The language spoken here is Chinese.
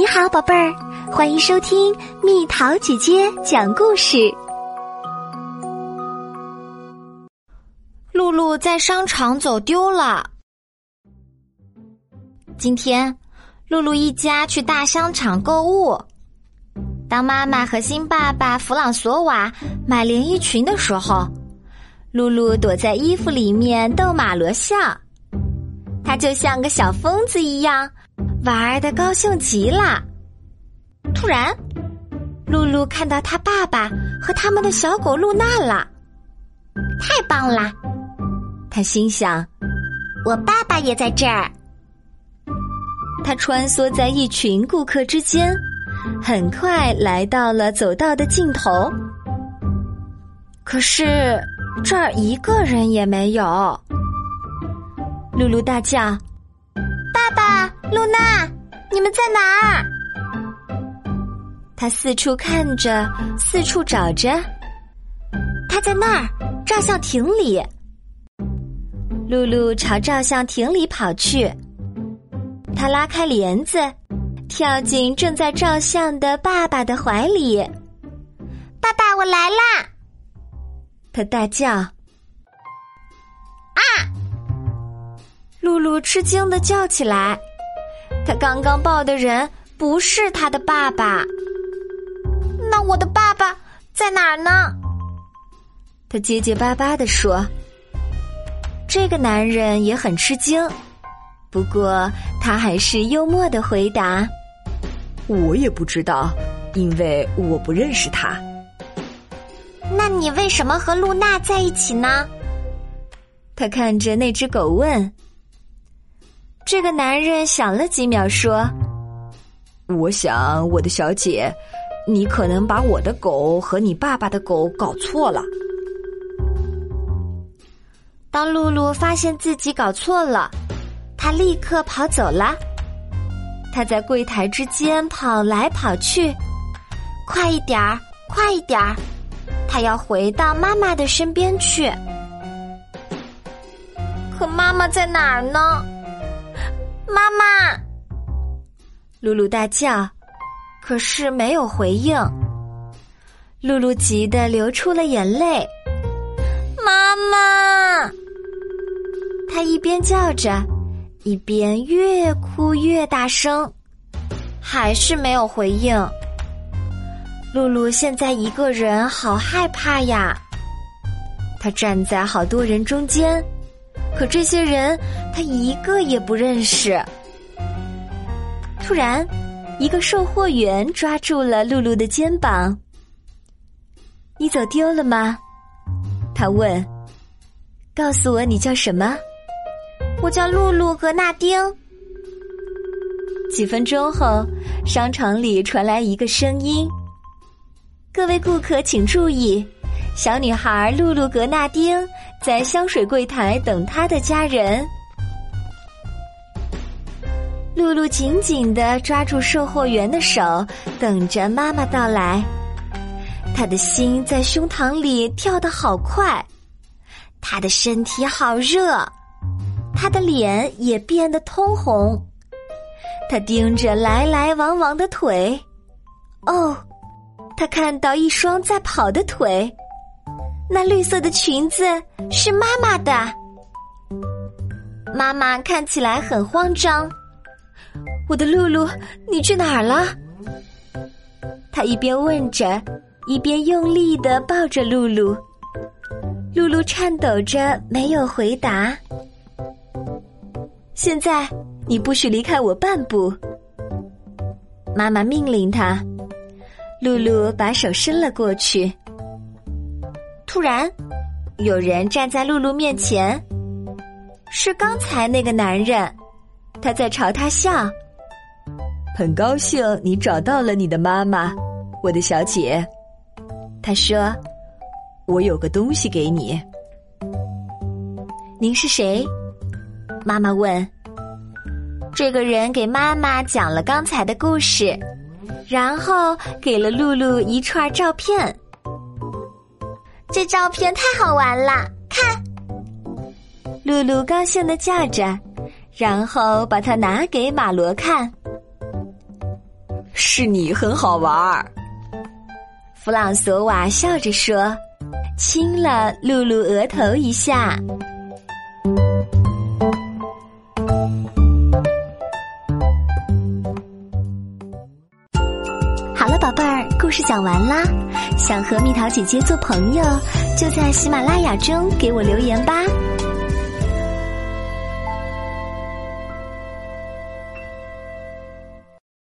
你好，宝贝儿，欢迎收听蜜桃姐姐讲故事。露露在商场走丢了。今天，露露一家去大商场购物。当妈妈和新爸爸弗朗索瓦买连衣裙的时候，露露躲在衣服里面逗马罗笑。她就像个小疯子一样。玩的高兴极了。突然，露露看到他爸爸和他们的小狗露娜了，太棒了！他心想：“我爸爸也在这儿。”他穿梭在一群顾客之间，很快来到了走道的尽头。可是这儿一个人也没有。露露大叫。露娜，你们在哪儿？他四处看着，四处找着。他在那儿，照相亭里。露露朝照相亭里跑去。他拉开帘子，跳进正在照相的爸爸的怀里。爸爸，我来啦！他大叫。啊！露露吃惊的叫起来。他刚刚抱的人不是他的爸爸，那我的爸爸在哪儿呢？他结结巴巴的说。这个男人也很吃惊，不过他还是幽默的回答：“我也不知道，因为我不认识他。”那你为什么和露娜在一起呢？他看着那只狗问。这个男人想了几秒，说：“我想，我的小姐，你可能把我的狗和你爸爸的狗搞错了。”当露露发现自己搞错了，她立刻跑走了。她在柜台之间跑来跑去，快一点儿，快一点儿！她要回到妈妈的身边去。可妈妈在哪儿呢？妈妈，露露大叫，可是没有回应。露露急得流出了眼泪。妈妈，她一边叫着，一边越哭越大声，还是没有回应。露露现在一个人，好害怕呀。她站在好多人中间。可这些人，他一个也不认识。突然，一个售货员抓住了露露的肩膀。“你走丢了吗？”他问。“告诉我你叫什么？”“我叫露露和纳丁。”几分钟后，商场里传来一个声音：“各位顾客，请注意。”小女孩露露格纳丁在香水柜台等她的家人。露露紧紧的抓住售货员的手，等着妈妈到来。她的心在胸膛里跳得好快，她的身体好热，她的脸也变得通红。她盯着来来往往的腿，哦，她看到一双在跑的腿。那绿色的裙子是妈妈的，妈妈看起来很慌张。我的露露，你去哪儿了？她一边问着，一边用力的抱着露露。露露颤抖着没有回答。现在你不许离开我半步，妈妈命令她。露露把手伸了过去。突然，有人站在露露面前，是刚才那个男人，他在朝他笑。很高兴你找到了你的妈妈，我的小姐。他说：“我有个东西给你。”您是谁？妈妈问。这个人给妈妈讲了刚才的故事，然后给了露露一串照片。这照片太好玩了，看！露露高兴的叫着，然后把它拿给马罗看。是你很好玩儿。弗朗索瓦笑着说，亲了露露额头一下。讲完啦。想和蜜桃姐姐做朋友，就在喜马拉雅中给我留言吧。